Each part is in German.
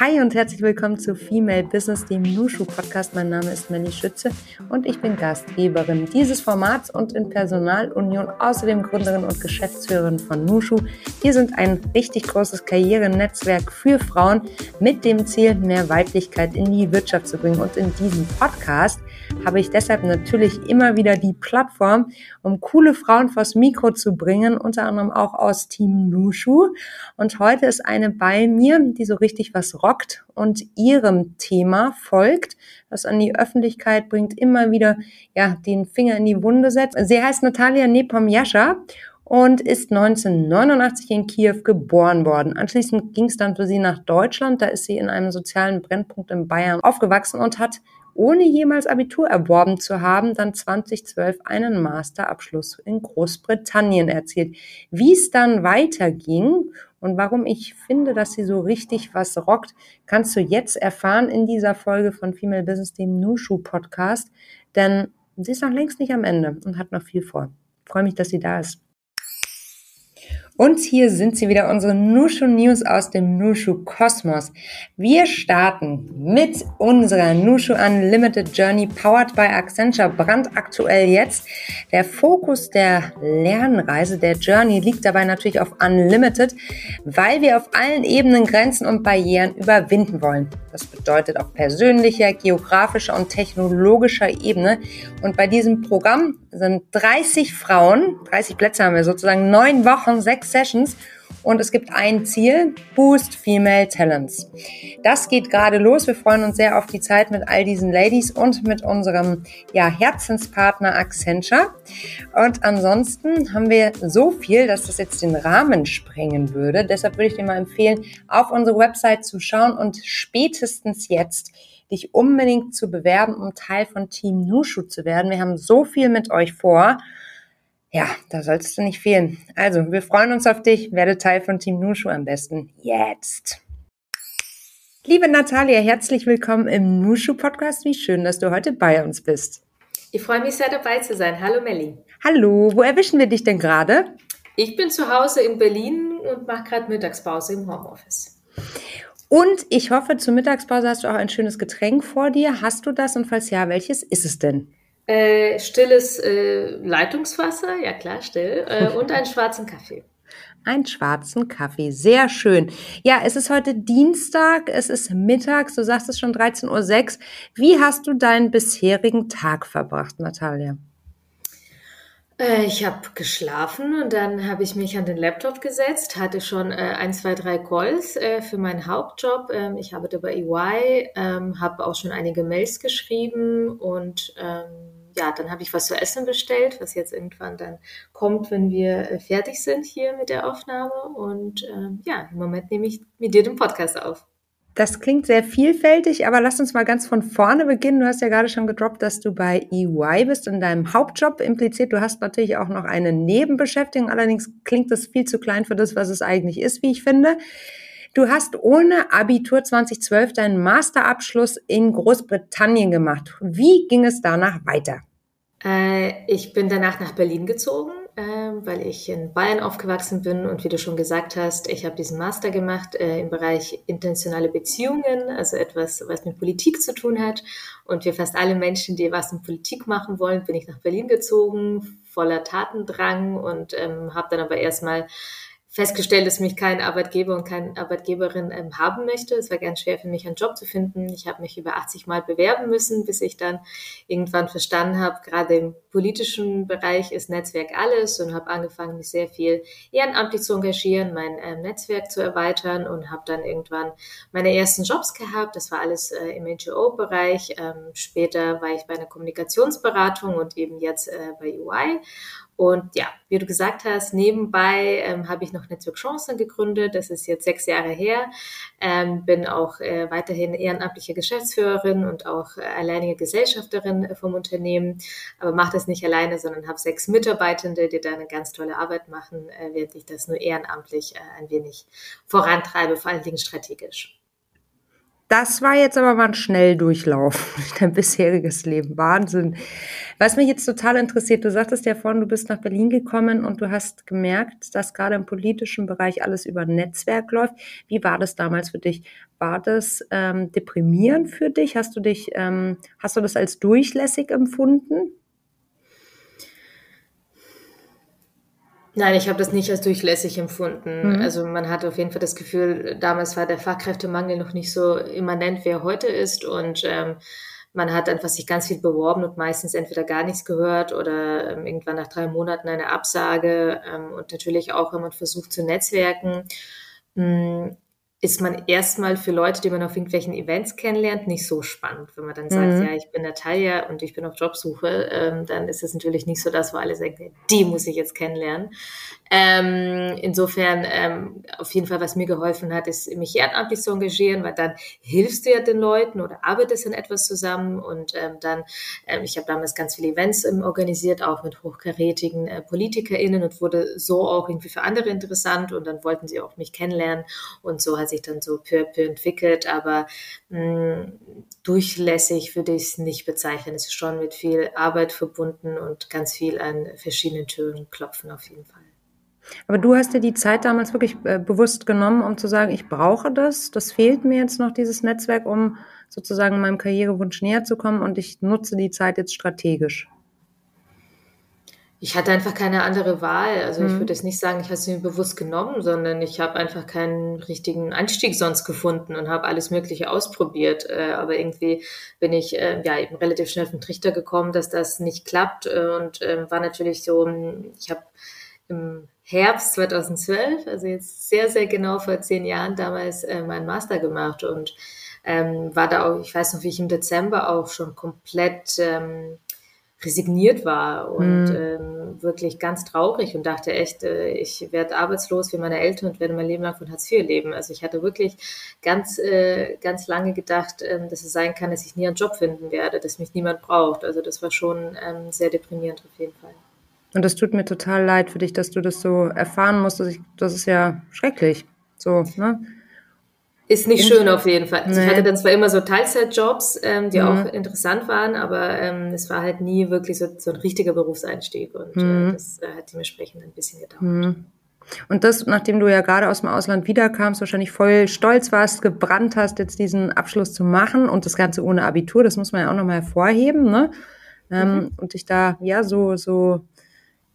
Hi und herzlich willkommen zu Female Business, dem Nushu Podcast. Mein Name ist Melly Schütze und ich bin Gastgeberin dieses Formats und in Personalunion außerdem Gründerin und Geschäftsführerin von Nushu. Wir sind ein richtig großes Karrierenetzwerk für Frauen mit dem Ziel, mehr Weiblichkeit in die Wirtschaft zu bringen. Und in diesem Podcast habe ich deshalb natürlich immer wieder die Plattform, um coole Frauen vors Mikro zu bringen, unter anderem auch aus Team Nushu. Und heute ist eine bei mir, die so richtig was rockt und ihrem Thema folgt, das an die Öffentlichkeit bringt, immer wieder ja den Finger in die Wunde setzt. Sie heißt Natalia Nepomjascha und ist 1989 in Kiew geboren worden. Anschließend ging es dann für sie nach Deutschland. Da ist sie in einem sozialen Brennpunkt in Bayern aufgewachsen und hat ohne jemals Abitur erworben zu haben, dann 2012 einen Masterabschluss in Großbritannien erzielt. Wie es dann weiterging und warum ich finde, dass sie so richtig was rockt, kannst du jetzt erfahren in dieser Folge von Female Business, dem Nushu Podcast. Denn sie ist noch längst nicht am Ende und hat noch viel vor. Ich freue mich, dass sie da ist. Und hier sind sie wieder, unsere Nushu News aus dem Nushu Kosmos. Wir starten mit unserer Nushu Unlimited Journey powered by Accenture brandaktuell jetzt. Der Fokus der Lernreise, der Journey liegt dabei natürlich auf Unlimited, weil wir auf allen Ebenen Grenzen und Barrieren überwinden wollen. Das bedeutet auf persönlicher, geografischer und technologischer Ebene. Und bei diesem Programm sind 30 Frauen, 30 Plätze haben wir sozusagen, neun Wochen, sechs Sessions. Und es gibt ein Ziel, Boost Female Talents. Das geht gerade los. Wir freuen uns sehr auf die Zeit mit all diesen Ladies und mit unserem ja, Herzenspartner Accenture. Und ansonsten haben wir so viel, dass das jetzt den Rahmen sprengen würde. Deshalb würde ich dir mal empfehlen, auf unsere Website zu schauen und spätestens jetzt dich unbedingt zu bewerben, um Teil von Team Nushu zu werden. Wir haben so viel mit euch vor. Ja, da sollst du nicht fehlen. Also, wir freuen uns auf dich. Werde Teil von Team Nushu am besten jetzt. Liebe Natalia, herzlich willkommen im Nushu Podcast. Wie schön, dass du heute bei uns bist. Ich freue mich sehr dabei zu sein. Hallo Melli. Hallo, wo erwischen wir dich denn gerade? Ich bin zu Hause in Berlin und mache gerade Mittagspause im Homeoffice. Und ich hoffe, zur Mittagspause hast du auch ein schönes Getränk vor dir. Hast du das? Und falls ja, welches ist es denn? Äh, stilles äh, Leitungswasser, ja klar, still, äh, und einen schwarzen Kaffee. Einen schwarzen Kaffee, sehr schön. Ja, es ist heute Dienstag, es ist mittags, du sagst es schon 13.06 Uhr. Wie hast du deinen bisherigen Tag verbracht, Natalia? Äh, ich habe geschlafen und dann habe ich mich an den Laptop gesetzt, hatte schon äh, ein, zwei, drei Calls äh, für meinen Hauptjob. Ähm, ich arbeite bei EY, ähm, habe auch schon einige Mails geschrieben und ähm, ja, dann habe ich was zu essen bestellt, was jetzt irgendwann dann kommt, wenn wir äh, fertig sind hier mit der Aufnahme. Und ähm, ja, im Moment nehme ich mit dir den Podcast auf. Das klingt sehr vielfältig, aber lass uns mal ganz von vorne beginnen. Du hast ja gerade schon gedroppt, dass du bei EY bist in deinem Hauptjob impliziert. Du hast natürlich auch noch eine Nebenbeschäftigung. Allerdings klingt das viel zu klein für das, was es eigentlich ist, wie ich finde. Du hast ohne Abitur 2012 deinen Masterabschluss in Großbritannien gemacht. Wie ging es danach weiter? Äh, ich bin danach nach Berlin gezogen ähm, weil ich in Bayern aufgewachsen bin und wie du schon gesagt hast, ich habe diesen Master gemacht äh, im Bereich internationale Beziehungen, also etwas, was mit Politik zu tun hat. Und wie fast alle Menschen, die was in Politik machen wollen, bin ich nach Berlin gezogen, voller Tatendrang und ähm, habe dann aber erstmal festgestellt, dass mich kein Arbeitgeber und keine Arbeitgeberin ähm, haben möchte. Es war ganz schwer für mich, einen Job zu finden. Ich habe mich über 80 Mal bewerben müssen, bis ich dann irgendwann verstanden habe, gerade im politischen Bereich ist Netzwerk alles und habe angefangen, mich sehr viel ehrenamtlich zu engagieren, mein ähm, Netzwerk zu erweitern und habe dann irgendwann meine ersten Jobs gehabt. Das war alles äh, im NGO-Bereich. Ähm, später war ich bei einer Kommunikationsberatung und eben jetzt äh, bei UI und ja, wie du gesagt hast, nebenbei ähm, habe ich noch Netzwerk Chancen gegründet. Das ist jetzt sechs Jahre her. Ähm, bin auch äh, weiterhin ehrenamtliche Geschäftsführerin und auch äh, alleinige Gesellschafterin äh, vom Unternehmen. Aber mache das nicht alleine, sondern habe sechs Mitarbeitende, die da eine ganz tolle Arbeit machen, äh, während ich das nur ehrenamtlich äh, ein wenig vorantreibe, vor allen Dingen strategisch. Das war jetzt aber mal ein Schnelldurchlauf durch dein bisheriges Leben. Wahnsinn. Was mich jetzt total interessiert, du sagtest ja vorhin, du bist nach Berlin gekommen und du hast gemerkt, dass gerade im politischen Bereich alles über Netzwerk läuft. Wie war das damals für dich? War das ähm, deprimierend für dich? Hast du dich, ähm, hast du das als durchlässig empfunden? Nein, ich habe das nicht als durchlässig empfunden. Mhm. Also man hatte auf jeden Fall das Gefühl, damals war der Fachkräftemangel noch nicht so immanent, wie er heute ist. Und ähm, man hat einfach sich ganz viel beworben und meistens entweder gar nichts gehört oder ähm, irgendwann nach drei Monaten eine Absage. Ähm, und natürlich auch, wenn man versucht zu netzwerken. Mh, hm, ist man erstmal für Leute, die man auf irgendwelchen Events kennenlernt, nicht so spannend. Wenn man dann sagt, mhm. ja, ich bin Natalia und ich bin auf Jobsuche, ähm, dann ist es natürlich nicht so das, wo alle sagen, die muss ich jetzt kennenlernen. Ähm, insofern, ähm, auf jeden Fall, was mir geholfen hat, ist, mich ehrenamtlich zu engagieren, weil dann hilfst du ja den Leuten oder arbeitest an etwas zusammen und ähm, dann, ähm, ich habe damals ganz viele Events ähm, organisiert, auch mit hochkarätigen äh, PolitikerInnen und wurde so auch irgendwie für andere interessant und dann wollten sie auch mich kennenlernen und so hat sich dann so peu peu entwickelt, aber mh, mm, durchlässig würde ich es nicht bezeichnen. Es ist schon mit viel Arbeit verbunden und ganz viel an verschiedenen Türen klopfen auf jeden Fall. Aber du hast dir die Zeit damals wirklich äh, bewusst genommen, um zu sagen, ich brauche das, das fehlt mir jetzt noch, dieses Netzwerk, um sozusagen meinem Karrierewunsch näher zu kommen und ich nutze die Zeit jetzt strategisch. Ich hatte einfach keine andere Wahl. Also mhm. ich würde jetzt nicht sagen, ich habe es mir bewusst genommen, sondern ich habe einfach keinen richtigen Einstieg sonst gefunden und habe alles Mögliche ausprobiert. Äh, aber irgendwie bin ich äh, ja eben relativ schnell vom Trichter gekommen, dass das nicht klappt und ähm, war natürlich so, ich habe im Herbst 2012, also jetzt sehr, sehr genau vor zehn Jahren damals meinen Master gemacht und ähm, war da auch, ich weiß noch, wie ich im Dezember auch schon komplett ähm, resigniert war und mhm. ähm, wirklich ganz traurig und dachte echt, äh, ich werde arbeitslos wie meine Eltern und werde mein Leben lang von Hartz IV leben. Also ich hatte wirklich ganz, äh, ganz lange gedacht, ähm, dass es sein kann, dass ich nie einen Job finden werde, dass mich niemand braucht. Also das war schon ähm, sehr deprimierend auf jeden Fall. Und das tut mir total leid für dich, dass du das so erfahren musst. Das ist ja schrecklich. So, ne? Ist nicht schön auf jeden Fall. Also nee. Ich hatte dann zwar immer so Teilzeitjobs, ähm, die mhm. auch interessant waren, aber ähm, es war halt nie wirklich so, so ein richtiger Berufseinstieg und äh, mhm. äh, das äh, hat dementsprechend ein bisschen gedauert. Mhm. Und das, nachdem du ja gerade aus dem Ausland wiederkamst, wahrscheinlich voll stolz warst, gebrannt hast, jetzt diesen Abschluss zu machen und das Ganze ohne Abitur, das muss man ja auch nochmal hervorheben, ne? Ähm, mhm. und dich da ja so, so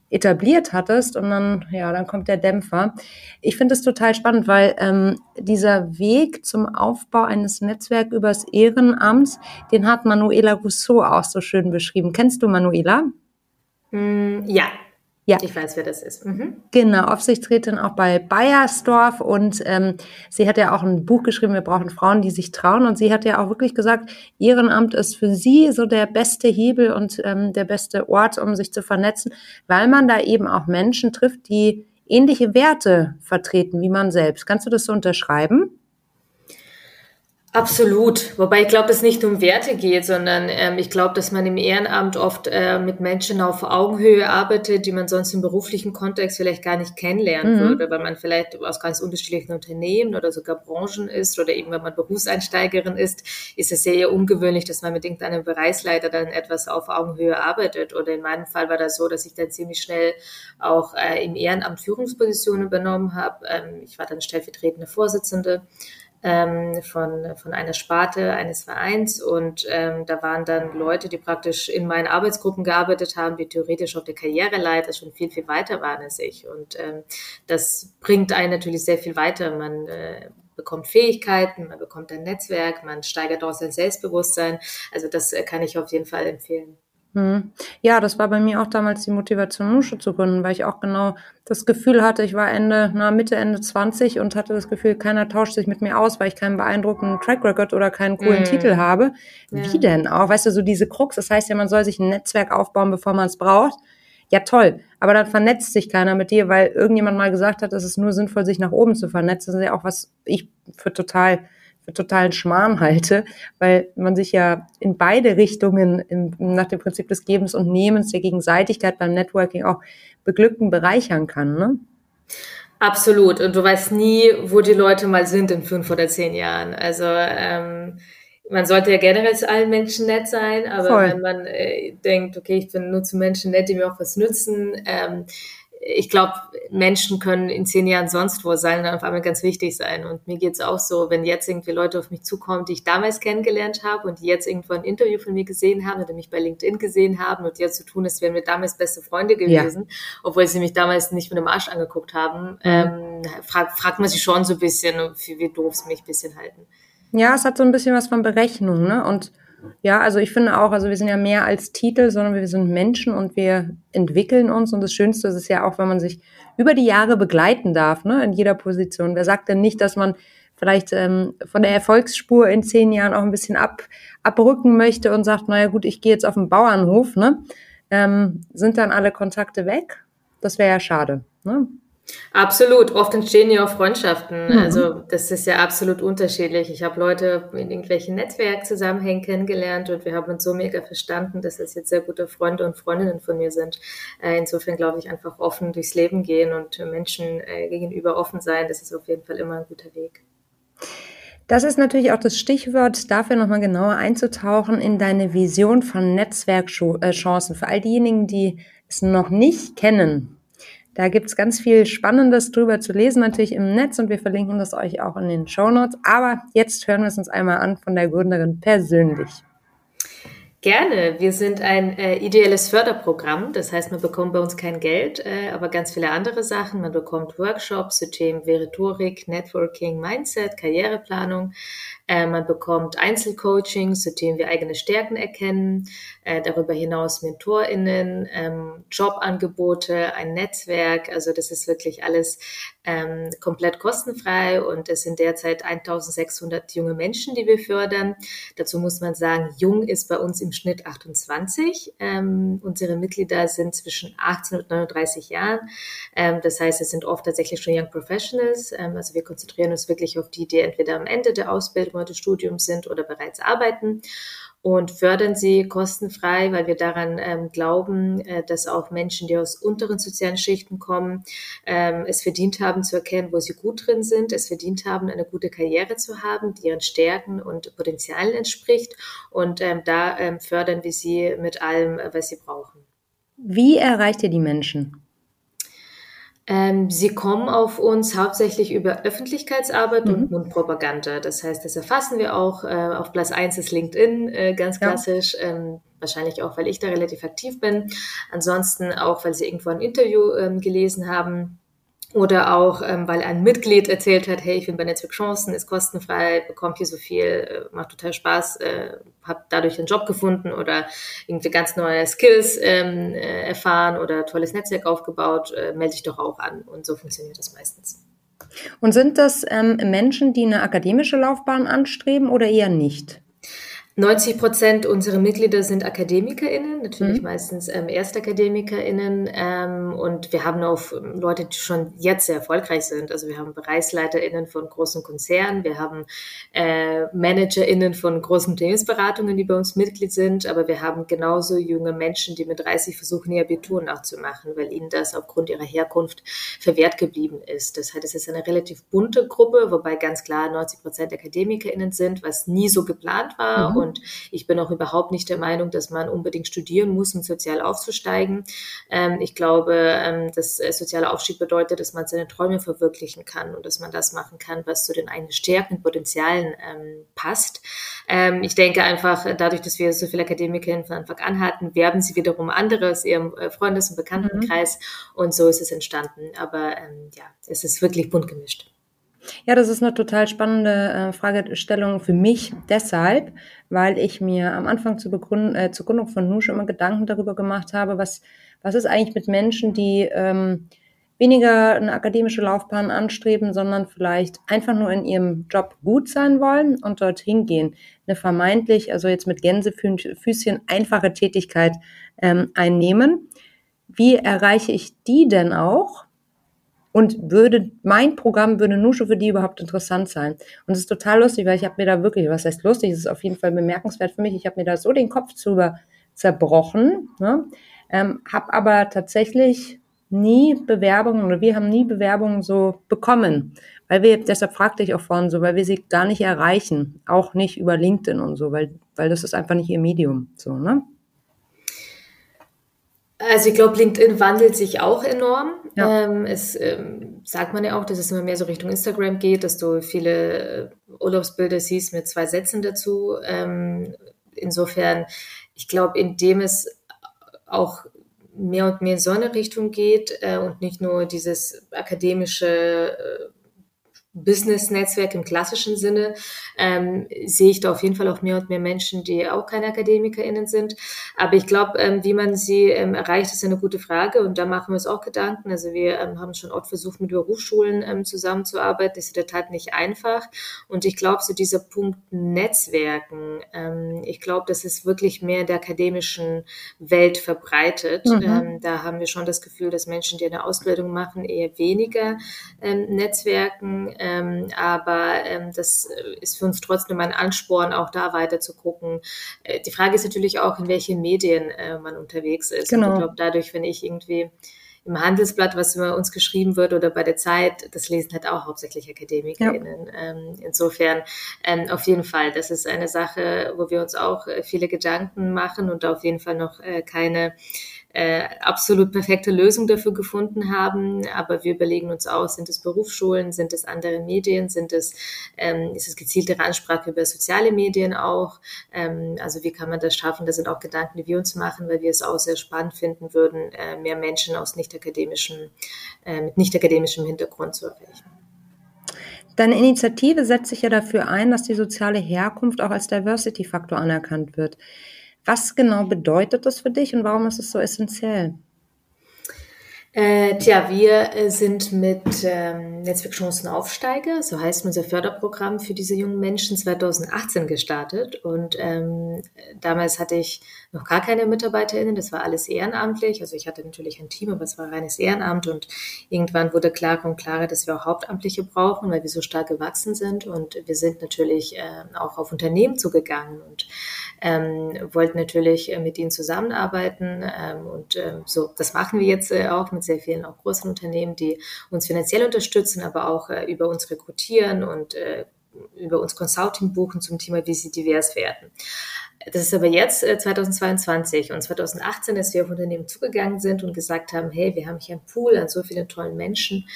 etabliert hattest und dann, ja, dann kommt der Dämpfer. Ich finde es total spannend, weil ähm, dieser Weg zum Aufbau eines Netzwerks übers Ehrenamt, den hat Manuela Rousseau auch so schön beschrieben. Kennst du Manuela? Mm, ja, ja. Ich weiß, wer das ist. Mhm. Genau, Aufsichtsrätin auch bei Bayersdorf und ähm, sie hat ja auch ein Buch geschrieben, wir brauchen Frauen, die sich trauen und sie hat ja auch wirklich gesagt, Ehrenamt ist für sie so der beste Hebel und ähm, der beste Ort, um sich zu vernetzen, weil man da eben auch Menschen trifft, die ähnliche Werte vertreten wie man selbst. Kannst du das so unterschreiben? Absolut. Wobei ich glaube, es nicht um Werte geht, sondern ähm, ich glaube, dass man im Ehrenamt oft äh, mit Menschen auf Augenhöhe arbeitet, die man sonst im beruflichen Kontext vielleicht gar nicht kennenlernen mhm. würde, weil man vielleicht aus ganz unterschiedlichen Unternehmen oder sogar Branchen ist oder eben wenn man Berufseinsteigerin ist, ist es sehr ungewöhnlich, dass man mit irgendeinem Bereichsleiter dann etwas auf Augenhöhe arbeitet. Oder in meinem Fall war das so, dass ich dann ziemlich schnell auch äh, im Ehrenamt Führungspositionen übernommen habe. Ähm, ich war dann stellvertretende Vorsitzende ähm, von, von einer Sparte eines Vereins und ähm, da waren dann Leute, die praktisch in meinen Arbeitsgruppen gearbeitet haben, die theoretisch auf der Karriereleiter schon viel, viel weiter waren als ich. Und ähm, das bringt einen natürlich sehr viel weiter. Man äh, bekommt Fähigkeiten, man bekommt ein Netzwerk, man steigert auch sein Selbstbewusstsein. Also das äh, kann ich auf jeden Fall empfehlen. Hm. Ja, das war bei mir auch damals die Motivation, Nusche zu gründen, weil ich auch genau das Gefühl hatte, ich war Ende, na, Mitte, Ende 20 und hatte das Gefühl, keiner tauscht sich mit mir aus, weil ich keinen beeindruckenden Track Record oder keinen coolen mm. Titel habe. Ja. Wie denn auch? Weißt du, so diese Krux, das heißt ja, man soll sich ein Netzwerk aufbauen, bevor man es braucht. Ja, toll. Aber dann vernetzt sich keiner mit dir, weil irgendjemand mal gesagt hat, es ist nur sinnvoll, sich nach oben zu vernetzen. Das ist ja auch was ich für total totalen Schmarrn halte, weil man sich ja in beide Richtungen im, nach dem Prinzip des Gebens und Nehmens, der Gegenseitigkeit beim Networking auch beglücken, bereichern kann. Ne? Absolut. Und du weißt nie, wo die Leute mal sind in fünf oder zehn Jahren. Also ähm, man sollte ja generell zu allen Menschen nett sein, aber Voll. wenn man äh, denkt, okay, ich bin nur zu Menschen nett, die mir auch was nützen, ähm, ich glaube, Menschen können in zehn Jahren sonst wo sein und auf einmal ganz wichtig sein. Und mir geht's auch so, wenn jetzt irgendwie Leute auf mich zukommen, die ich damals kennengelernt habe und die jetzt irgendwo ein Interview von mir gesehen haben oder mich bei LinkedIn gesehen haben und jetzt zu so tun, als wären wir damals beste Freunde gewesen, ja. obwohl sie mich damals nicht mit dem Arsch angeguckt haben, mhm. ähm, fragt, fragt man sich schon so ein bisschen, wie, wie doof sie mich ein bisschen halten. Ja, es hat so ein bisschen was von Berechnung, ne? Und ja, also ich finde auch, also wir sind ja mehr als Titel, sondern wir sind Menschen und wir entwickeln uns. Und das Schönste ist es ja auch, wenn man sich über die Jahre begleiten darf, ne, in jeder Position. Wer sagt denn nicht, dass man vielleicht ähm, von der Erfolgsspur in zehn Jahren auch ein bisschen ab, abrücken möchte und sagt, naja gut, ich gehe jetzt auf den Bauernhof, ne? Ähm, sind dann alle Kontakte weg? Das wäre ja schade. Ne? Absolut. Oft entstehen ja auch Freundschaften. Mhm. Also das ist ja absolut unterschiedlich. Ich habe Leute in irgendwelchen Netzwerkzusammenhängen kennengelernt und wir haben uns so mega verstanden, dass es jetzt sehr gute Freunde und Freundinnen von mir sind. Äh, insofern glaube ich einfach offen durchs Leben gehen und Menschen äh, gegenüber offen sein. Das ist auf jeden Fall immer ein guter Weg. Das ist natürlich auch das Stichwort, dafür nochmal genauer einzutauchen in deine Vision von Netzwerkchancen. Für all diejenigen, die es noch nicht kennen, da gibt's ganz viel Spannendes drüber zu lesen, natürlich im Netz und wir verlinken das euch auch in den Show Notes. Aber jetzt hören wir es uns einmal an von der Gründerin persönlich. Gerne. Wir sind ein äh, ideelles Förderprogramm. Das heißt, man bekommt bei uns kein Geld, äh, aber ganz viele andere Sachen. Man bekommt Workshops zu Themen wie Rhetorik, Networking, Mindset, Karriereplanung. Äh, man bekommt Einzelcoachings, zu denen wir eigene Stärken erkennen, äh, darüber hinaus MentorInnen, ähm, Jobangebote, ein Netzwerk. Also das ist wirklich alles ähm, komplett kostenfrei und es sind derzeit 1600 junge Menschen, die wir fördern. Dazu muss man sagen, jung ist bei uns im Schnitt 28. Ähm, unsere Mitglieder sind zwischen 18 und 39 Jahren. Das heißt, es sind oft tatsächlich schon Young Professionals. Also wir konzentrieren uns wirklich auf die, die entweder am Ende der Ausbildung des Studiums sind oder bereits arbeiten und fördern sie kostenfrei, weil wir daran ähm, glauben, äh, dass auch Menschen, die aus unteren sozialen Schichten kommen, ähm, es verdient haben zu erkennen, wo sie gut drin sind, es verdient haben, eine gute Karriere zu haben, die ihren Stärken und Potenzialen entspricht. Und ähm, da ähm, fördern wir sie mit allem, äh, was sie brauchen. Wie erreicht ihr die Menschen? Ähm, sie kommen auf uns hauptsächlich über Öffentlichkeitsarbeit mhm. und Mundpropaganda. Das heißt, das erfassen wir auch. Äh, auf Platz eins ist LinkedIn, äh, ganz klassisch. Ja. Ähm, wahrscheinlich auch, weil ich da relativ aktiv bin. Ansonsten auch, weil sie irgendwo ein Interview ähm, gelesen haben oder auch, ähm, weil ein Mitglied erzählt hat, hey, ich bin bei Netzwerk Chancen, ist kostenfrei, bekommt hier so viel, äh, macht total Spaß, äh, habe dadurch einen Job gefunden oder irgendwie ganz neue Skills ähm, äh, erfahren oder tolles Netzwerk aufgebaut, äh, melde dich doch auch an. Und so funktioniert das meistens. Und sind das ähm, Menschen, die eine akademische Laufbahn anstreben oder eher nicht? 90 Prozent unserer Mitglieder sind AkademikerInnen, natürlich mhm. meistens ähm, ErstakademikerInnen. Ähm, und wir haben auch Leute, die schon jetzt sehr erfolgreich sind. Also wir haben BereichsleiterInnen von großen Konzernen, wir haben äh, ManagerInnen von großen Unternehmensberatungen, die bei uns Mitglied sind, aber wir haben genauso junge Menschen, die mit 30 versuchen, ihr Abitur nachzumachen, weil ihnen das aufgrund ihrer Herkunft verwehrt geblieben ist. Das heißt, es ist eine relativ bunte Gruppe, wobei ganz klar 90 Prozent AkademikerInnen sind, was nie so geplant war. Mhm. Und ich bin auch überhaupt nicht der Meinung, dass man unbedingt studieren muss, um sozial aufzusteigen. Ähm, ich glaube, ähm, dass äh, sozialer Aufstieg bedeutet, dass man seine Träume verwirklichen kann und dass man das machen kann, was zu den eigenen Stärken und Potenzialen ähm, passt. Ähm, ich denke einfach, dadurch, dass wir so viele Akademiker von Anfang an hatten, werben sie wiederum andere aus ihrem äh, Freundes- und Bekanntenkreis mhm. und so ist es entstanden. Aber ähm, ja, es ist wirklich bunt gemischt. Ja, das ist eine total spannende äh, Fragestellung für mich deshalb, weil ich mir am Anfang zur, Begründung, äh, zur Gründung von Nusch immer Gedanken darüber gemacht habe, was, was ist eigentlich mit Menschen, die ähm, weniger eine akademische Laufbahn anstreben, sondern vielleicht einfach nur in ihrem Job gut sein wollen und dorthin gehen. Eine vermeintlich, also jetzt mit Gänsefüßchen, einfache Tätigkeit ähm, einnehmen. Wie erreiche ich die denn auch? Und würde, mein Programm würde nur schon für die überhaupt interessant sein. Und es ist total lustig, weil ich habe mir da wirklich, was heißt lustig, es ist auf jeden Fall bemerkenswert für mich, ich habe mir da so den Kopf drüber zerbrochen, ne? ähm, habe aber tatsächlich nie Bewerbungen oder wir haben nie Bewerbungen so bekommen. Weil wir, deshalb fragte ich auch vorhin so, weil wir sie gar nicht erreichen. Auch nicht über LinkedIn und so, weil, weil das ist einfach nicht ihr Medium. So, ne? Also ich glaube, LinkedIn wandelt sich auch enorm. Ja. Ähm, es ähm, sagt man ja auch, dass es immer mehr so Richtung Instagram geht, dass du viele äh, Urlaubsbilder siehst mit zwei Sätzen dazu. Ähm, insofern, ich glaube, indem es auch mehr und mehr in so eine Richtung geht äh, und nicht nur dieses akademische äh, Business-Netzwerk im klassischen Sinne, ähm, sehe ich da auf jeden Fall auch mehr und mehr Menschen, die auch keine AkademikerInnen sind. Aber ich glaube, ähm, wie man sie ähm, erreicht, ist eine gute Frage und da machen wir uns auch Gedanken. Also wir ähm, haben schon oft versucht, mit Berufsschulen ähm, zusammenzuarbeiten. Das ist in der Tat nicht einfach. Und ich glaube, so dieser Punkt Netzwerken, ähm, ich glaube, das ist wirklich mehr in der akademischen Welt verbreitet. Mhm. da haben wir schon das Gefühl, dass Menschen, die eine Ausbildung machen, eher weniger Netzwerken ähm, aber ähm, das äh, ist für uns trotzdem ein Ansporn, auch da weiter zu gucken. Äh, die Frage ist natürlich auch, in welchen Medien äh, man unterwegs ist. Genau. Und ich glaube, dadurch, wenn ich irgendwie im Handelsblatt, was über uns geschrieben wird oder bei der Zeit, das lesen halt auch hauptsächlich AkademikerInnen. Ja. Ähm, insofern ähm, auf jeden Fall, das ist eine Sache, wo wir uns auch äh, viele Gedanken machen und auf jeden Fall noch äh, keine äh, absolut perfekte Lösung dafür gefunden haben. Aber wir überlegen uns aus, sind es Berufsschulen, sind es andere Medien, sind es, ähm, ist es gezielte Ansprache über soziale Medien auch? Ähm, also wie kann man das schaffen? Das sind auch Gedanken, die wir uns machen, weil wir es auch sehr spannend finden würden, äh, mehr Menschen aus nicht akademischem, äh, mit nicht akademischem Hintergrund zu erreichen. Deine Initiative setzt sich ja dafür ein, dass die soziale Herkunft auch als Diversity-Faktor anerkannt wird. Was genau bedeutet das für dich und warum ist es so essentiell? Äh, tja, wir äh, sind mit ähm, Netzwerk Chancen Aufsteiger, so heißt unser Förderprogramm für diese jungen Menschen 2018 gestartet. Und ähm, damals hatte ich noch gar keine MitarbeiterInnen, das war alles ehrenamtlich. Also ich hatte natürlich ein Team, aber es war reines Ehrenamt. Und irgendwann wurde klarer und klarer, dass wir auch Hauptamtliche brauchen, weil wir so stark gewachsen sind. Und wir sind natürlich äh, auch auf Unternehmen zugegangen und ähm, wollten natürlich äh, mit ihnen zusammenarbeiten. Ähm, und ähm, so, das machen wir jetzt äh, auch mit sehr vielen auch großen Unternehmen, die uns finanziell unterstützen, aber auch äh, über uns rekrutieren und äh, über uns Consulting buchen zum Thema, wie sie divers werden. Das ist aber jetzt äh, 2022 und 2018, dass wir auf Unternehmen zugegangen sind und gesagt haben, hey, wir haben hier einen Pool an so vielen tollen Menschen,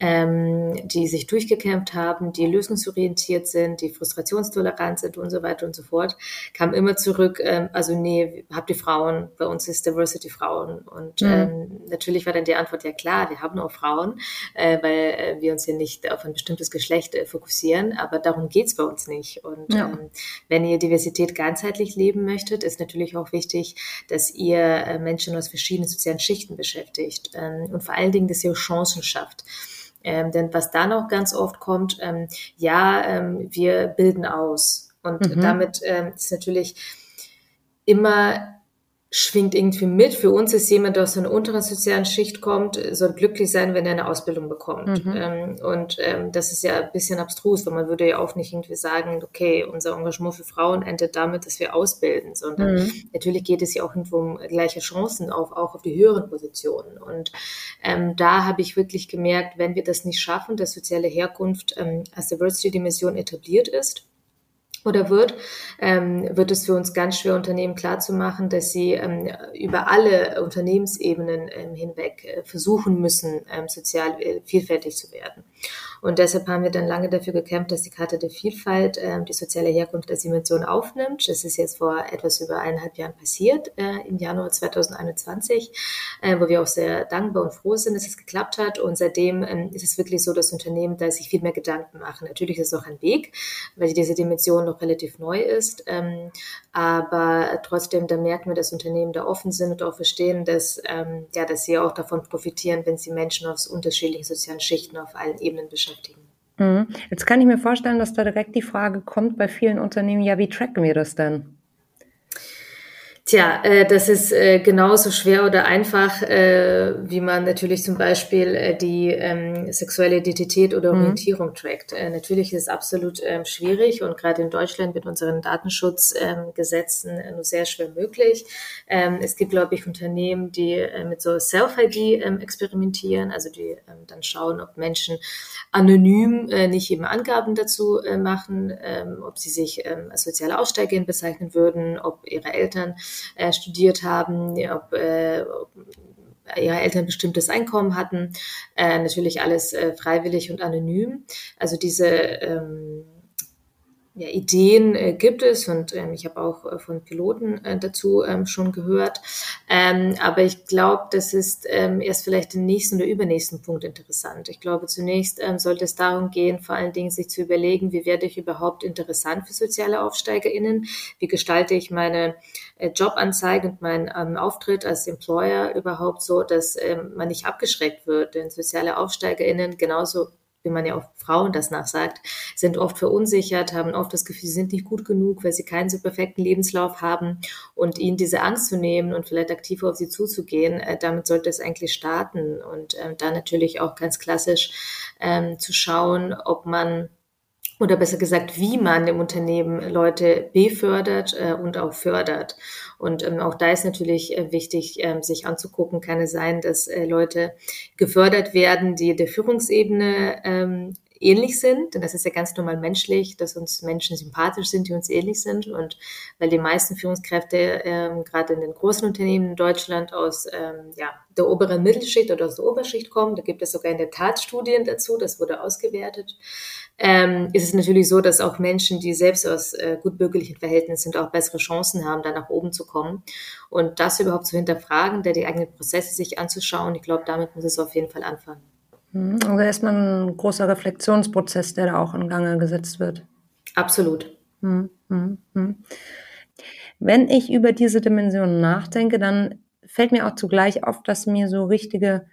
ähm, die sich durchgekämpft haben, die lösungsorientiert sind, die frustrationstolerant sind und so weiter und so fort, kam immer zurück, ähm, also nee, habt ihr Frauen, bei uns ist Diversity Frauen. Und mhm. ähm, natürlich war dann die Antwort, ja klar, wir haben auch Frauen, äh, weil äh, wir uns hier nicht auf ein bestimmtes Geschlecht äh, fokussieren, aber darum geht's bei uns nicht. Und ja. ähm, wenn ihr Diversität ganzheitlich leben möchtet, ist natürlich auch wichtig, dass ihr äh, Menschen aus verschiedenen sozialen Schichten beschäftigt ähm, und vor allen Dingen, dass ihr Chancen schafft. Ähm, denn was da noch ganz oft kommt, ähm, ja, ähm, wir bilden aus. Und mhm. damit ähm, ist natürlich immer schwingt irgendwie mit. Für uns ist jemand, der aus einer unteren sozialen Schicht kommt, soll glücklich sein, wenn er eine Ausbildung bekommt. Mhm. Ähm, und ähm, das ist ja ein bisschen abstrus, weil man würde ja auch nicht irgendwie sagen, okay, unser Engagement für Frauen endet damit, dass wir ausbilden, sondern mhm. natürlich geht es ja auch irgendwo um gleiche Chancen auf, auch auf die höheren Positionen. Und ähm, da habe ich wirklich gemerkt, wenn wir das nicht schaffen, dass soziale Herkunft ähm, als Diversity-Dimension etabliert ist, oder wird, ähm, wird es für uns ganz schwer, Unternehmen klarzumachen, dass sie ähm, über alle Unternehmensebenen ähm, hinweg äh, versuchen müssen, ähm, sozial äh, vielfältig zu werden. Und deshalb haben wir dann lange dafür gekämpft, dass die Karte der Vielfalt äh, die soziale Herkunft als Dimension aufnimmt. Das ist jetzt vor etwas über eineinhalb Jahren passiert, äh, im Januar 2021, äh, wo wir auch sehr dankbar und froh sind, dass es geklappt hat. Und seitdem ähm, ist es wirklich so, dass Unternehmen da sich viel mehr Gedanken machen. Natürlich ist es auch ein Weg, weil diese Dimension noch relativ neu ist. Ähm, aber trotzdem, da merken wir, dass Unternehmen da offen sind und auch verstehen, dass, ähm, ja, dass sie auch davon profitieren, wenn sie Menschen aus unterschiedlichen sozialen Schichten auf allen Ebenen beschäftigen. Mhm. Jetzt kann ich mir vorstellen, dass da direkt die Frage kommt bei vielen Unternehmen, ja, wie tracken wir das denn? Tja, äh, das ist äh, genauso schwer oder einfach, äh, wie man natürlich zum Beispiel äh, die ähm, sexuelle Identität oder mhm. Orientierung mhm. trackt. Äh, natürlich ist es absolut ähm, schwierig und gerade in Deutschland mit unseren Datenschutzgesetzen ähm, nur sehr schwer möglich. Ähm, es gibt, glaube ich, Unternehmen, die äh, mit so Self-ID ähm, experimentieren, also die ähm, dann schauen, ob Menschen anonym nicht eben Angaben dazu machen, ob sie sich als soziale Aussteigerin bezeichnen würden, ob ihre Eltern äh, studiert haben, ob, äh, ob ihre Eltern bestimmtes Einkommen hatten. Äh, natürlich alles äh, freiwillig und anonym. Also diese ähm, ja, Ideen äh, gibt es und ähm, ich habe auch äh, von Piloten äh, dazu ähm, schon gehört. Ähm, aber ich glaube, das ist ähm, erst vielleicht den nächsten oder übernächsten Punkt interessant. Ich glaube, zunächst ähm, sollte es darum gehen, vor allen Dingen sich zu überlegen, wie werde ich überhaupt interessant für soziale AufsteigerInnen? Wie gestalte ich meine äh, Jobanzeige und meinen ähm, Auftritt als Employer überhaupt so, dass man nicht abgeschreckt wird? Denn soziale AufsteigerInnen genauso wie man ja auch Frauen das nachsagt, sind oft verunsichert, haben oft das Gefühl, sie sind nicht gut genug, weil sie keinen so perfekten Lebenslauf haben. Und ihnen diese Angst zu nehmen und vielleicht aktiver auf sie zuzugehen, äh, damit sollte es eigentlich starten. Und äh, dann natürlich auch ganz klassisch ähm, zu schauen, ob man oder besser gesagt, wie man im Unternehmen Leute befördert äh, und auch fördert. Und ähm, auch da ist natürlich äh, wichtig, ähm, sich anzugucken, kann es sein, dass äh, Leute gefördert werden, die der Führungsebene ähm, ähnlich sind, denn das ist ja ganz normal menschlich, dass uns Menschen sympathisch sind, die uns ähnlich sind und weil die meisten Führungskräfte ähm, gerade in den großen Unternehmen in Deutschland aus ähm, ja, der oberen Mittelschicht oder aus der Oberschicht kommen, da gibt es sogar in der Tat Studien dazu, das wurde ausgewertet, ähm, ist es natürlich so, dass auch Menschen, die selbst aus äh, gut bürgerlichen Verhältnissen sind, auch bessere Chancen haben, da nach oben zu kommen. Und das überhaupt zu hinterfragen, der die eigenen Prozesse sich anzuschauen, ich glaube, damit muss es auf jeden Fall anfangen. Mhm. Also erstmal ein großer Reflexionsprozess, der da auch in Gange gesetzt wird. Absolut. Mhm. Mhm. Wenn ich über diese Dimensionen nachdenke, dann fällt mir auch zugleich auf, dass mir so richtige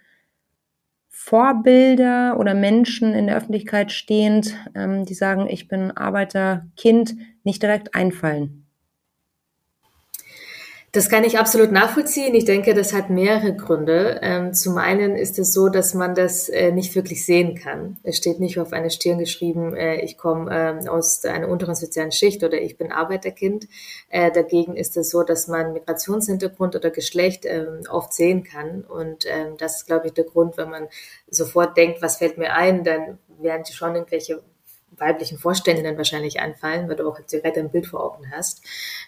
Vorbilder oder Menschen in der Öffentlichkeit stehend, ähm, die sagen, ich bin Arbeiterkind, nicht direkt einfallen. Das kann ich absolut nachvollziehen. Ich denke, das hat mehrere Gründe. Ähm, zum einen ist es so, dass man das äh, nicht wirklich sehen kann. Es steht nicht auf einer Stirn geschrieben, äh, ich komme ähm, aus einer unteren sozialen Schicht oder ich bin Arbeiterkind. Äh, dagegen ist es so, dass man Migrationshintergrund oder Geschlecht ähm, oft sehen kann. Und das ist, glaube ich, der Grund, wenn man sofort denkt, was fällt mir ein, dann werden schon irgendwelche weiblichen Vorständinnen wahrscheinlich anfallen, weil du auch direkt ein Bild vor Augen hast.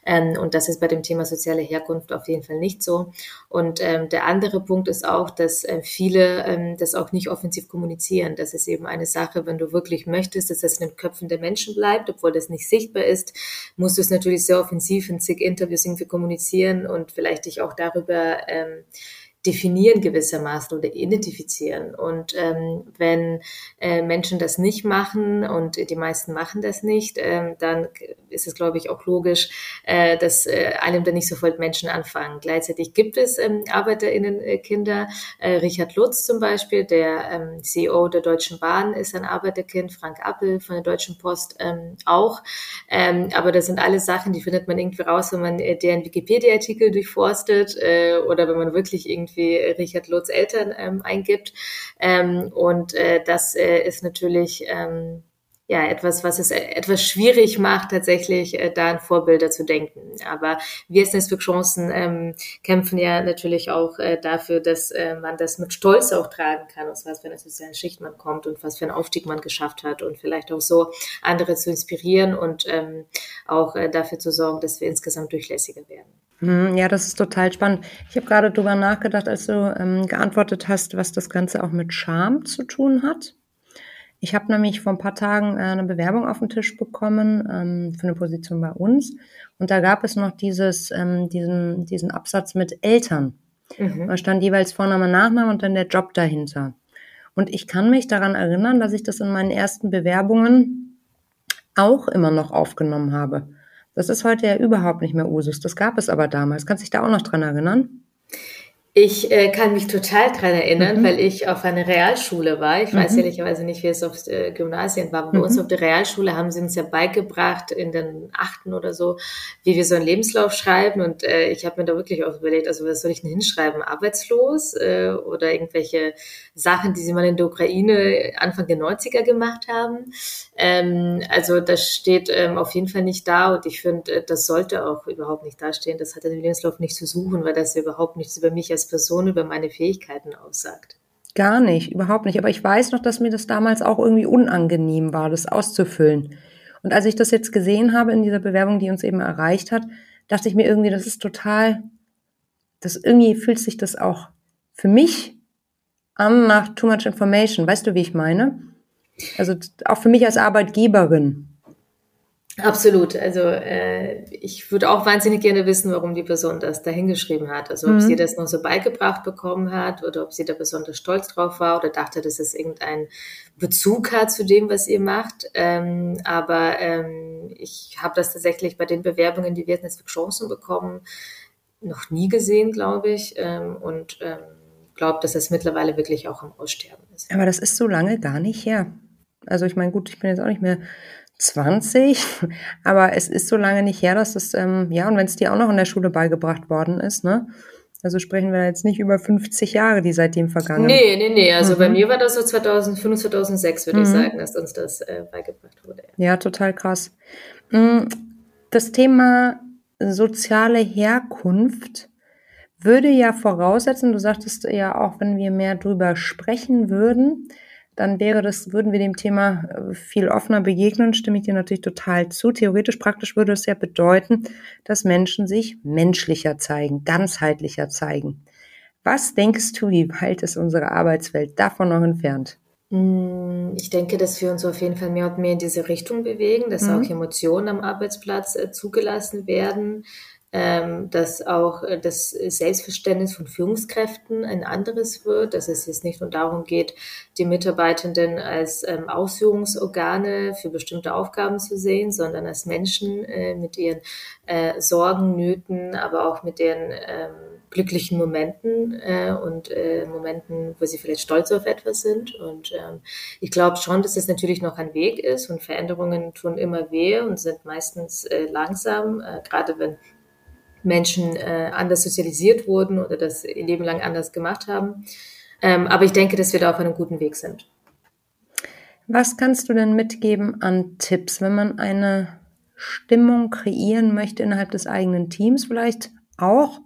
Ähm, und das ist bei dem Thema soziale Herkunft auf jeden Fall nicht so. Und ähm, der andere Punkt ist auch, dass äh, viele ähm, das auch nicht offensiv kommunizieren. Das ist eben eine Sache, wenn du wirklich möchtest, dass das in den Köpfen der Menschen bleibt, obwohl das nicht sichtbar ist, musst du es natürlich sehr offensiv in zig Interviews irgendwie kommunizieren und vielleicht dich auch darüber ähm, definieren gewissermaßen oder identifizieren. Und ähm, wenn äh, Menschen das nicht machen und die meisten machen das nicht, ähm, dann ist es, glaube ich, auch logisch, äh, dass äh, einem dann nicht sofort Menschen anfangen. Gleichzeitig gibt es ähm, ArbeiterInnen-Kinder. Äh, Richard Lutz zum Beispiel, der ähm, CEO der Deutschen Bahn, ist ein Arbeiterkind. Frank Appel von der Deutschen Post ähm, auch. Ähm, aber das sind alles Sachen, die findet man irgendwie raus, wenn man äh, deren Wikipedia-Artikel durchforstet äh, oder wenn man wirklich irgendwie irgendwie Richard Lutz Eltern ähm, eingibt. Ähm, und äh, das äh, ist natürlich ähm, ja etwas, was es etwas schwierig macht, tatsächlich äh, da an Vorbilder zu denken. Aber wir als für Chancen ähm, kämpfen ja natürlich auch äh, dafür, dass äh, man das mit Stolz auch tragen kann, aus was für einer sozialen Schicht man kommt und was für einen Aufstieg man geschafft hat und vielleicht auch so andere zu inspirieren und ähm, auch äh, dafür zu sorgen, dass wir insgesamt durchlässiger werden. Hm, ja, das ist total spannend. Ich habe gerade drüber nachgedacht, als du ähm, geantwortet hast, was das Ganze auch mit Scham zu tun hat. Ich habe nämlich vor ein paar Tagen äh, eine Bewerbung auf den Tisch bekommen ähm, für eine Position bei uns. Und da gab es noch dieses, ähm, diesen, diesen Absatz mit Eltern. Mhm. Da stand jeweils Vorname, Nachname und dann der Job dahinter. Und ich kann mich daran erinnern, dass ich das in meinen ersten Bewerbungen auch immer noch aufgenommen habe. Das ist heute ja überhaupt nicht mehr Usus. Das gab es aber damals. Kannst du dich da auch noch dran erinnern? Ich äh, kann mich total daran erinnern, mhm. weil ich auf einer Realschule war. Ich mhm. weiß ehrlicherweise nicht, wie es auf äh, Gymnasien war, aber bei uns mhm. auf der Realschule haben sie uns ja beigebracht, in den achten oder so, wie wir so einen Lebenslauf schreiben. Und äh, ich habe mir da wirklich auch überlegt, also was soll ich denn hinschreiben? Arbeitslos äh, oder irgendwelche Sachen, die sie mal in der Ukraine Anfang der 90er gemacht haben. Ähm, also das steht ähm, auf jeden Fall nicht da und ich finde, äh, das sollte auch überhaupt nicht dastehen. Das hat dem Lebenslauf nicht zu suchen, weil das ja überhaupt nichts über mich als Person, über meine Fähigkeiten aussagt. Gar nicht, überhaupt nicht. Aber ich weiß noch, dass mir das damals auch irgendwie unangenehm war, das auszufüllen. Und als ich das jetzt gesehen habe in dieser Bewerbung, die uns eben erreicht hat, dachte ich mir irgendwie, das ist total, das irgendwie fühlt sich das auch für mich an nach too much information. Weißt du, wie ich meine? Also auch für mich als Arbeitgeberin. Absolut. Also äh, ich würde auch wahnsinnig gerne wissen, warum die Person das dahingeschrieben hat. Also ob mhm. sie das noch so beigebracht bekommen hat oder ob sie da besonders stolz drauf war oder dachte, dass es irgendeinen Bezug hat zu dem, was ihr macht. Ähm, aber ähm, ich habe das tatsächlich bei den Bewerbungen, die wir jetzt für Chancen bekommen, noch nie gesehen, glaube ich. Ähm, und ähm, glaube, dass es mittlerweile wirklich auch am Aussterben ist. Aber das ist so lange gar nicht her. Also ich meine, gut, ich bin jetzt auch nicht mehr 20, aber es ist so lange nicht her, dass das, ähm, ja, und wenn es dir auch noch in der Schule beigebracht worden ist, ne? Also sprechen wir jetzt nicht über 50 Jahre, die seitdem vergangen sind. Nee, nee, nee. Also mhm. bei mir war das so 2005, 2006, würde mhm. ich sagen, dass uns das äh, beigebracht wurde. Ja. ja, total krass. Mm, das Thema soziale Herkunft würde ja voraussetzen, du sagtest ja auch, wenn wir mehr drüber sprechen würden, dann wäre das, würden wir dem Thema äh, viel offener begegnen, stimme ich dir natürlich total zu. Theoretisch, praktisch würde es ja bedeuten, dass Menschen sich menschlicher zeigen, ganzheitlicher zeigen. Was denkst du, wie weit ist unsere Arbeitswelt davon noch entfernt? Mm, ich denke, dass wir uns auf jeden Fall mehr und mehr in diese Richtung bewegen, dass mhm. auch Emotionen am Arbeitsplatz äh, zugelassen werden, ähm, dass auch äh, das Selbstverständnis von Führungskräften ein anderes wird, dass es jetzt nicht nur darum geht, die Mitarbeitenden als ähm, Ausführungsorgane für bestimmte Aufgaben zu sehen, sondern als Menschen äh, mit ihren äh, Sorgen, Nöten, aber auch mit ihren ähm, glücklichen Momenten äh, und äh, Momenten, wo sie vielleicht stolz auf etwas sind. Und ähm, ich glaube schon, dass es natürlich noch ein Weg ist und Veränderungen tun immer weh und sind meistens äh, langsam, äh, gerade wenn Menschen äh, anders sozialisiert wurden oder das ihr Leben lang anders gemacht haben. Ähm, aber ich denke, dass wir da auf einem guten Weg sind. Was kannst du denn mitgeben an Tipps, wenn man eine Stimmung kreieren möchte innerhalb des eigenen Teams vielleicht auch,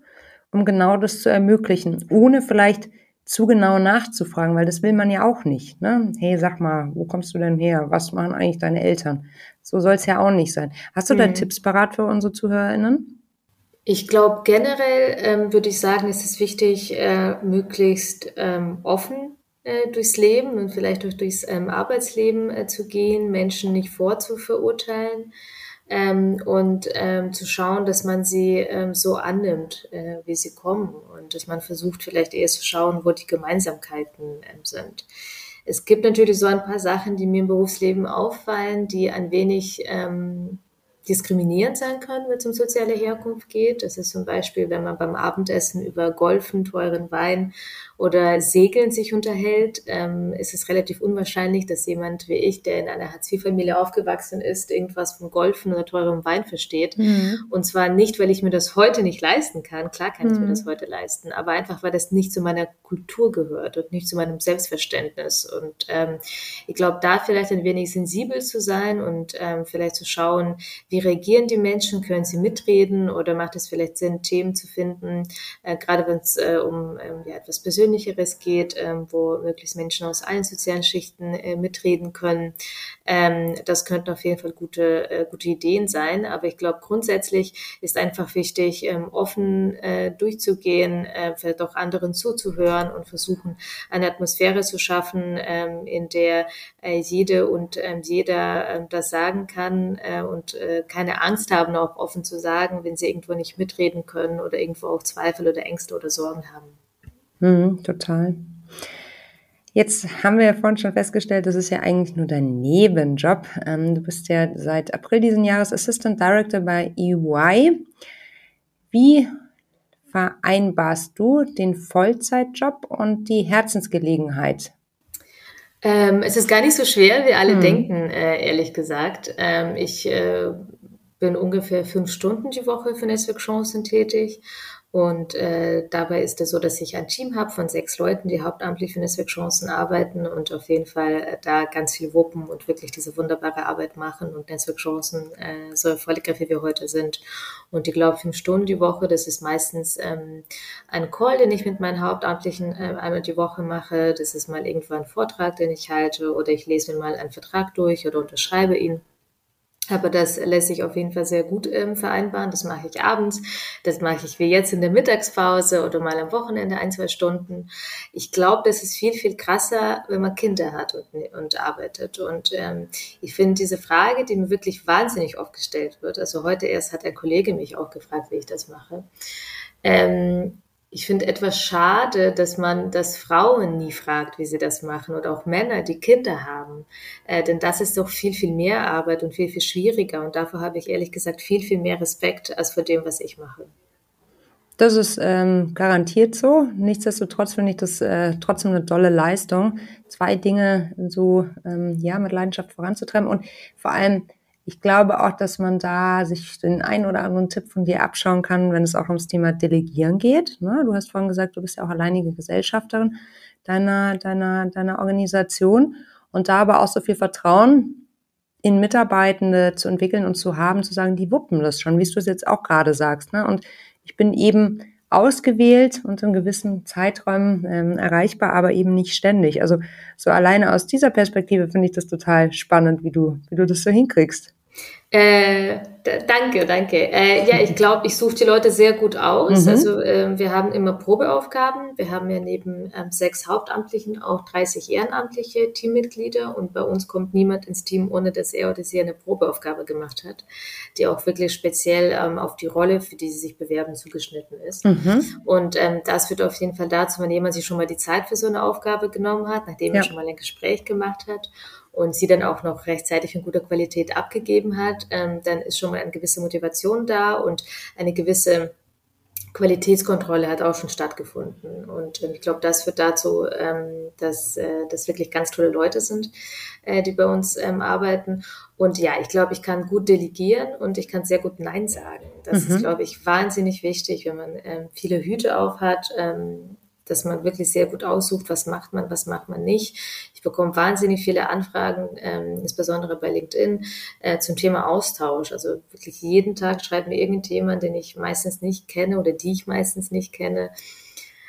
um genau das zu ermöglichen, ohne vielleicht zu genau nachzufragen, weil das will man ja auch nicht. Ne? Hey, sag mal, wo kommst du denn her? Was machen eigentlich deine Eltern? So soll es ja auch nicht sein. Hast du mhm. da Tipps parat für unsere ZuhörerInnen? Ich glaube, generell ähm, würde ich sagen, ist es wichtig, äh, möglichst ähm, offen äh, durchs Leben und vielleicht auch durchs ähm, Arbeitsleben äh, zu gehen, Menschen nicht vorzuverurteilen ähm, und ähm, zu schauen, dass man sie ähm, so annimmt, äh, wie sie kommen und dass man versucht, vielleicht eher zu schauen, wo die Gemeinsamkeiten sind. Es gibt natürlich so ein paar Sachen, die mir im Berufsleben auffallen, die ein wenig ähm, diskriminierend sein können, wenn es um soziale Herkunft geht. Das ist zum Beispiel, wenn man beim Abendessen über Golfen, teuren Wein oder Segeln sich unterhält, ähm, ist es relativ unwahrscheinlich, dass jemand wie ich, der in einer Hartz-IV-Familie aufgewachsen ist, irgendwas von Golfen oder teurem Wein versteht. Mhm. Und zwar nicht, weil ich mir das heute nicht leisten kann. Klar kann mhm. ich mir mhm. das heute leisten, aber einfach, weil das nicht zu meiner Kultur gehört und nicht zu meinem Selbstverständnis. Und ähm, ich glaube, da vielleicht ein wenig sensibel zu sein und ähm, vielleicht zu schauen, wie reagieren die Menschen, können sie mitreden oder macht es vielleicht Sinn, Themen zu finden, äh, gerade wenn es äh, um ähm, ja, etwas Persönliches Persönlicheres geht, ähm, wo möglichst Menschen aus allen sozialen Schichten äh, mitreden können. Ähm, das könnten auf jeden Fall gute, äh, gute Ideen sein. Aber ich glaube, grundsätzlich ist einfach wichtig, ähm, offen äh, durchzugehen, äh, vielleicht auch anderen zuzuhören und versuchen, eine Atmosphäre zu schaffen, ähm, in der äh, jede und ähm, jeder äh, das sagen kann äh, und keine Angst haben, auch offen zu sagen, wenn sie irgendwo nicht mitreden können oder irgendwo auch Zweifel oder Ängste oder Sorgen haben. Mhm, total. Jetzt haben wir ja vorhin schon festgestellt, das ist ja eigentlich nur dein Nebenjob. Ähm, du bist ja seit April diesen Jahres Assistant Director bei EY. Wie vereinbarst du den Vollzeitjob und die Herzensgelegenheit? Ähm, es ist gar nicht so schwer, wie alle hm. denken, äh, ehrlich gesagt. Ähm, ich äh, bin ungefähr fünf Stunden die Woche für Netzwerk Chancen tätig und äh, dabei ist es so, dass ich ein Team habe von sechs Leuten, die hauptamtlich für Netzwerkchancen arbeiten und auf jeden Fall äh, da ganz viel wuppen und wirklich diese wunderbare Arbeit machen und Netzwerkchancen äh, so erfolgreich wie wir heute sind. Und ich glaube, fünf Stunden die Woche, das ist meistens ähm, ein Call, den ich mit meinen Hauptamtlichen äh, einmal die Woche mache. Das ist mal irgendwo ein Vortrag, den ich halte oder ich lese mir mal einen Vertrag durch oder unterschreibe ihn. Aber das lässt sich auf jeden Fall sehr gut ähm, vereinbaren. Das mache ich abends, das mache ich wie jetzt in der Mittagspause oder mal am Wochenende ein, zwei Stunden. Ich glaube, das ist viel, viel krasser, wenn man Kinder hat und, und arbeitet. Und ähm, ich finde diese Frage, die mir wirklich wahnsinnig oft gestellt wird, also heute erst hat ein Kollege mich auch gefragt, wie ich das mache. Ähm, ich finde etwas schade, dass man das Frauen nie fragt, wie sie das machen oder auch Männer, die Kinder haben. Äh, denn das ist doch viel, viel mehr Arbeit und viel, viel schwieriger. Und davor habe ich ehrlich gesagt viel, viel mehr Respekt als vor dem, was ich mache. Das ist ähm, garantiert so. Nichtsdestotrotz finde ich das äh, trotzdem eine tolle Leistung, zwei Dinge so ähm, ja mit Leidenschaft voranzutreiben und vor allem ich glaube auch, dass man da sich den einen oder anderen Tipp von dir abschauen kann, wenn es auch ums Thema Delegieren geht. Ne? Du hast vorhin gesagt, du bist ja auch alleinige Gesellschafterin deiner, deiner, deiner Organisation und da aber auch so viel Vertrauen in Mitarbeitende zu entwickeln und zu haben, zu sagen, die wuppen das schon, wie du es jetzt auch gerade sagst. Ne? Und ich bin eben ausgewählt und in gewissen Zeiträumen ähm, erreichbar, aber eben nicht ständig. Also so alleine aus dieser Perspektive finde ich das total spannend, wie du, wie du das so hinkriegst. Äh, danke, danke. Äh, ja, ich glaube, ich suche die Leute sehr gut aus. Mhm. Also äh, wir haben immer Probeaufgaben. Wir haben ja neben ähm, sechs Hauptamtlichen auch 30 ehrenamtliche Teammitglieder und bei uns kommt niemand ins Team, ohne dass er oder sie eine Probeaufgabe gemacht hat, die auch wirklich speziell ähm, auf die Rolle, für die sie sich bewerben, zugeschnitten ist. Mhm. Und ähm, das führt auf jeden Fall dazu, wenn jemand sich schon mal die Zeit für so eine Aufgabe genommen hat, nachdem ja. er schon mal ein Gespräch gemacht hat und sie dann auch noch rechtzeitig in guter Qualität abgegeben hat, ähm, dann ist schon mal eine gewisse Motivation da und eine gewisse Qualitätskontrolle hat auch schon stattgefunden. Und ich glaube, das führt dazu, ähm, dass äh, das wirklich ganz tolle Leute sind, äh, die bei uns ähm, arbeiten. Und ja, ich glaube, ich kann gut delegieren und ich kann sehr gut Nein sagen. Das mhm. ist, glaube ich, wahnsinnig wichtig, wenn man ähm, viele Hüte auf hat, ähm, dass man wirklich sehr gut aussucht, was macht man, was macht man nicht. Ich bekomme wahnsinnig viele Anfragen, ähm, insbesondere bei LinkedIn, äh, zum Thema Austausch. Also wirklich jeden Tag schreibt mir irgendjemand, den ich meistens nicht kenne oder die ich meistens nicht kenne,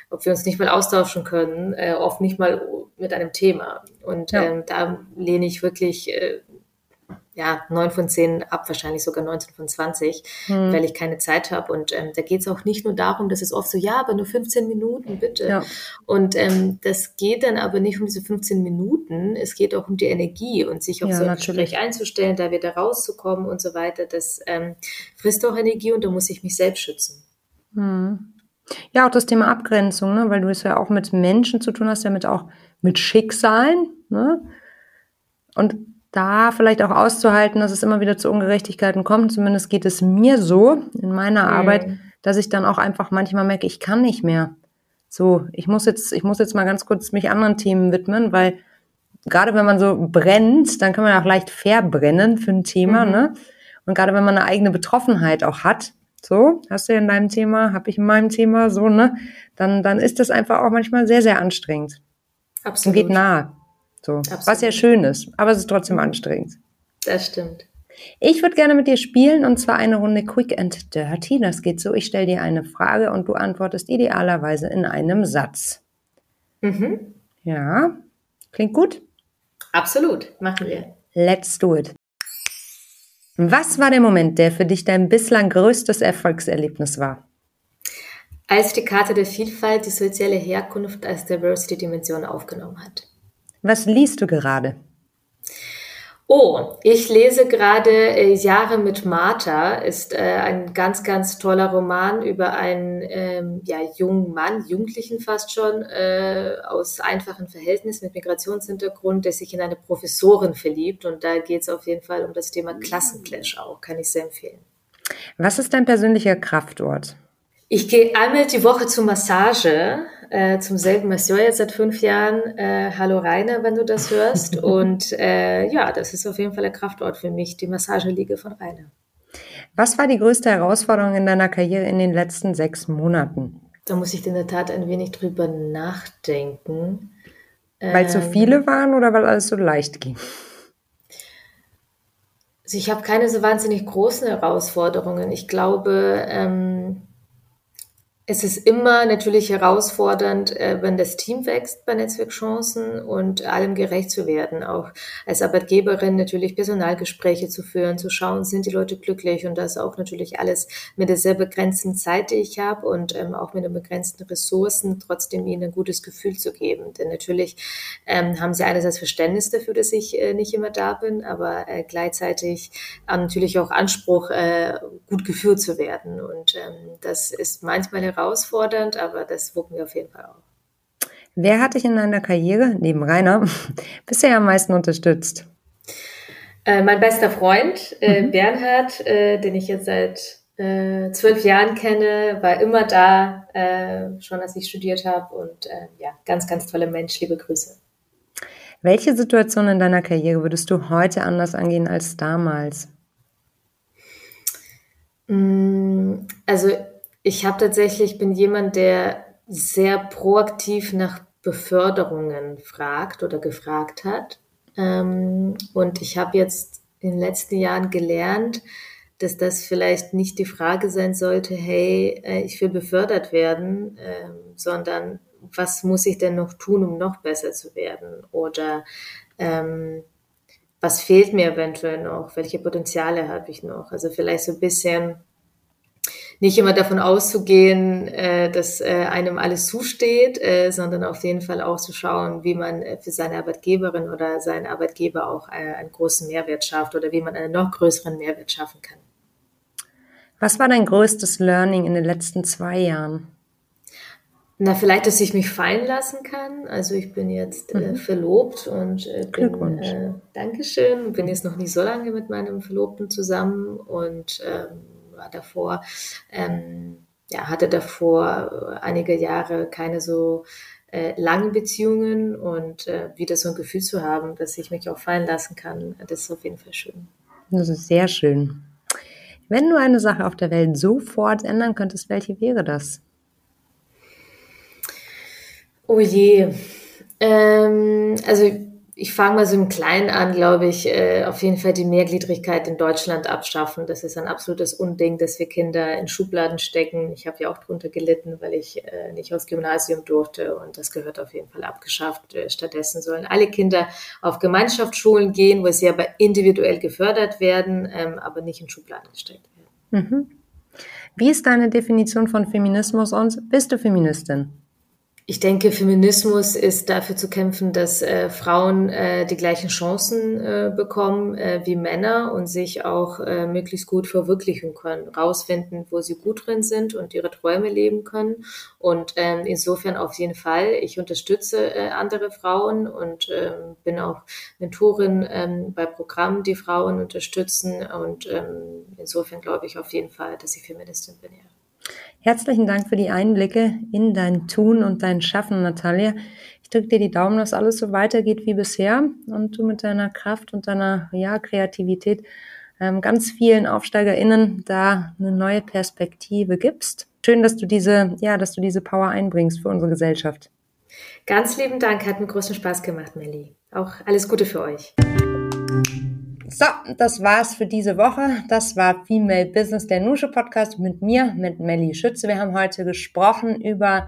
ob wir uns nicht mal austauschen können, äh, oft nicht mal mit einem Thema. Und ja. ähm, da lehne ich wirklich äh, ja, neun von zehn ab, wahrscheinlich sogar 19 von 20, hm. weil ich keine Zeit habe. Und ähm, da geht es auch nicht nur darum, dass es oft so, ja, aber nur 15 Minuten, bitte. Ja. Und ähm, das geht dann aber nicht um diese 15 Minuten, es geht auch um die Energie und sich auf ja, so ein. Gespräch einzustellen, da wieder rauszukommen und so weiter. Das ähm, frisst auch Energie und da muss ich mich selbst schützen. Hm. Ja, auch das Thema Abgrenzung, ne? weil du es ja auch mit Menschen zu tun hast, ja mit auch mit Schicksalen. Ne? Und da vielleicht auch auszuhalten, dass es immer wieder zu Ungerechtigkeiten kommt. Zumindest geht es mir so in meiner mhm. Arbeit, dass ich dann auch einfach manchmal merke, ich kann nicht mehr. So, ich muss jetzt, ich muss jetzt mal ganz kurz mich anderen Themen widmen, weil gerade wenn man so brennt, dann kann man auch leicht verbrennen für ein Thema, mhm. ne? Und gerade wenn man eine eigene Betroffenheit auch hat, so, hast du ja in deinem Thema, habe ich in meinem Thema, so, ne? Dann, dann ist das einfach auch manchmal sehr, sehr anstrengend. Absolut. Und geht nahe. So, Absolut. was ja schön ist, aber es ist trotzdem anstrengend. Das stimmt. Ich würde gerne mit dir spielen und zwar eine Runde Quick and Dirty. Das geht so, ich stelle dir eine Frage und du antwortest idealerweise in einem Satz. Mhm. Ja, klingt gut? Absolut, machen wir. Let's do it. Was war der Moment, der für dich dein bislang größtes Erfolgserlebnis war? Als die Karte der Vielfalt die soziale Herkunft als Diversity-Dimension aufgenommen hat. Was liest du gerade? Oh, ich lese gerade äh, Jahre mit Martha, ist äh, ein ganz, ganz toller Roman über einen ähm, ja, jungen Mann, Jugendlichen fast schon, äh, aus einfachen Verhältnissen mit Migrationshintergrund, der sich in eine Professorin verliebt. Und da geht es auf jeden Fall um das Thema Klassenclash auch, kann ich sehr empfehlen. Was ist dein persönlicher Kraftort? Ich gehe einmal die Woche zur Massage, äh, zum selben Masseur jetzt seit fünf Jahren. Äh, hallo Rainer, wenn du das hörst. Und äh, ja, das ist auf jeden Fall der Kraftort für mich, die Massageliege von Rainer. Was war die größte Herausforderung in deiner Karriere in den letzten sechs Monaten? Da muss ich in der Tat ein wenig drüber nachdenken. Weil es so viele ähm, waren oder weil alles so leicht ging? Also ich habe keine so wahnsinnig großen Herausforderungen. Ich glaube, ähm, es ist immer natürlich herausfordernd, äh, wenn das Team wächst bei Netzwerkchancen und allem gerecht zu werden. Auch als Arbeitgeberin natürlich Personalgespräche zu führen, zu schauen, sind die Leute glücklich und das auch natürlich alles mit der sehr begrenzten Zeit, die ich habe und ähm, auch mit den begrenzten Ressourcen, trotzdem ihnen ein gutes Gefühl zu geben. Denn natürlich ähm, haben sie einerseits Verständnis dafür, dass ich äh, nicht immer da bin, aber äh, gleichzeitig äh, natürlich auch Anspruch, äh, gut geführt zu werden. Und ähm, das ist manchmal herausfordernd, aber das wuppen wir auf jeden Fall auch. Wer hat dich in deiner Karriere, neben Rainer, bisher am meisten unterstützt? Äh, mein bester Freund, äh, mhm. Bernhard, äh, den ich jetzt seit äh, zwölf Jahren kenne, war immer da, äh, schon als ich studiert habe und äh, ja, ganz, ganz toller Mensch. Liebe Grüße. Welche Situation in deiner Karriere würdest du heute anders angehen als damals? Mm, also ich habe tatsächlich, bin jemand, der sehr proaktiv nach Beförderungen fragt oder gefragt hat. Ähm, und ich habe jetzt in den letzten Jahren gelernt, dass das vielleicht nicht die Frage sein sollte, hey, äh, ich will befördert werden, ähm, sondern was muss ich denn noch tun, um noch besser zu werden? Oder ähm, was fehlt mir eventuell noch? Welche Potenziale habe ich noch? Also vielleicht so ein bisschen nicht immer davon auszugehen, äh, dass äh, einem alles zusteht, äh, sondern auf jeden Fall auch zu schauen, wie man äh, für seine Arbeitgeberin oder seinen Arbeitgeber auch äh, einen großen Mehrwert schafft oder wie man einen noch größeren Mehrwert schaffen kann. Was war dein größtes Learning in den letzten zwei Jahren? Na, vielleicht, dass ich mich fallen lassen kann. Also ich bin jetzt äh, mhm. verlobt und äh, bin, äh, Dankeschön, bin jetzt noch nicht so lange mit meinem Verlobten zusammen und ähm, war davor, ähm, ja, hatte davor einige Jahre keine so äh, langen Beziehungen und äh, wieder so ein Gefühl zu haben, dass ich mich auch fallen lassen kann, das ist auf jeden Fall schön. Das ist sehr schön. Wenn du eine Sache auf der Welt sofort ändern könntest, welche wäre das? Oh je. Ähm, also ich fange mal so im Kleinen an, glaube ich, äh, auf jeden Fall die Mehrgliedrigkeit in Deutschland abschaffen. Das ist ein absolutes Unding, dass wir Kinder in Schubladen stecken. Ich habe ja auch drunter gelitten, weil ich äh, nicht aufs Gymnasium durfte und das gehört auf jeden Fall abgeschafft. Äh, stattdessen sollen alle Kinder auf Gemeinschaftsschulen gehen, wo sie aber individuell gefördert werden, ähm, aber nicht in Schubladen gesteckt werden. Mhm. Wie ist deine Definition von Feminismus und bist du Feministin? Ich denke, Feminismus ist dafür zu kämpfen, dass äh, Frauen äh, die gleichen Chancen äh, bekommen äh, wie Männer und sich auch äh, möglichst gut verwirklichen können, rausfinden, wo sie gut drin sind und ihre Träume leben können. Und ähm, insofern auf jeden Fall, ich unterstütze äh, andere Frauen und ähm, bin auch Mentorin ähm, bei Programmen, die Frauen unterstützen. Und ähm, insofern glaube ich auf jeden Fall, dass ich Feministin bin. Ja. Herzlichen Dank für die Einblicke in dein Tun und dein Schaffen, Natalia. Ich drücke dir die Daumen, dass alles so weitergeht wie bisher und du mit deiner Kraft und deiner ja, Kreativität ähm, ganz vielen AufsteigerInnen da eine neue Perspektive gibst. Schön, dass du diese, ja, dass du diese Power einbringst für unsere Gesellschaft. Ganz lieben Dank, hat mir großen Spaß gemacht, Melli. Auch alles Gute für euch. So, das war's für diese Woche. Das war Female Business, der Nusche Podcast mit mir, mit Melly Schütze. Wir haben heute gesprochen über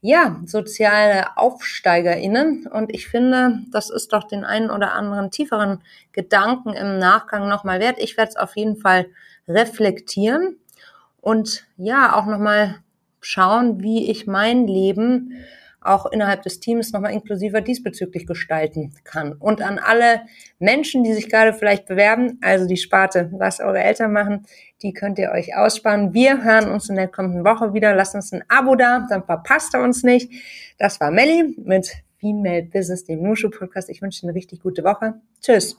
ja, soziale AufsteigerInnen. Und ich finde, das ist doch den einen oder anderen tieferen Gedanken im Nachgang nochmal wert. Ich werde es auf jeden Fall reflektieren und ja, auch nochmal schauen, wie ich mein Leben auch innerhalb des Teams nochmal inklusiver diesbezüglich gestalten kann. Und an alle Menschen, die sich gerade vielleicht bewerben, also die Sparte, was eure Eltern machen, die könnt ihr euch aussparen. Wir hören uns in der kommenden Woche wieder. Lasst uns ein Abo da, dann verpasst ihr uns nicht. Das war Melli mit Female Business, dem Nushu Podcast. Ich wünsche dir eine richtig gute Woche. Tschüss.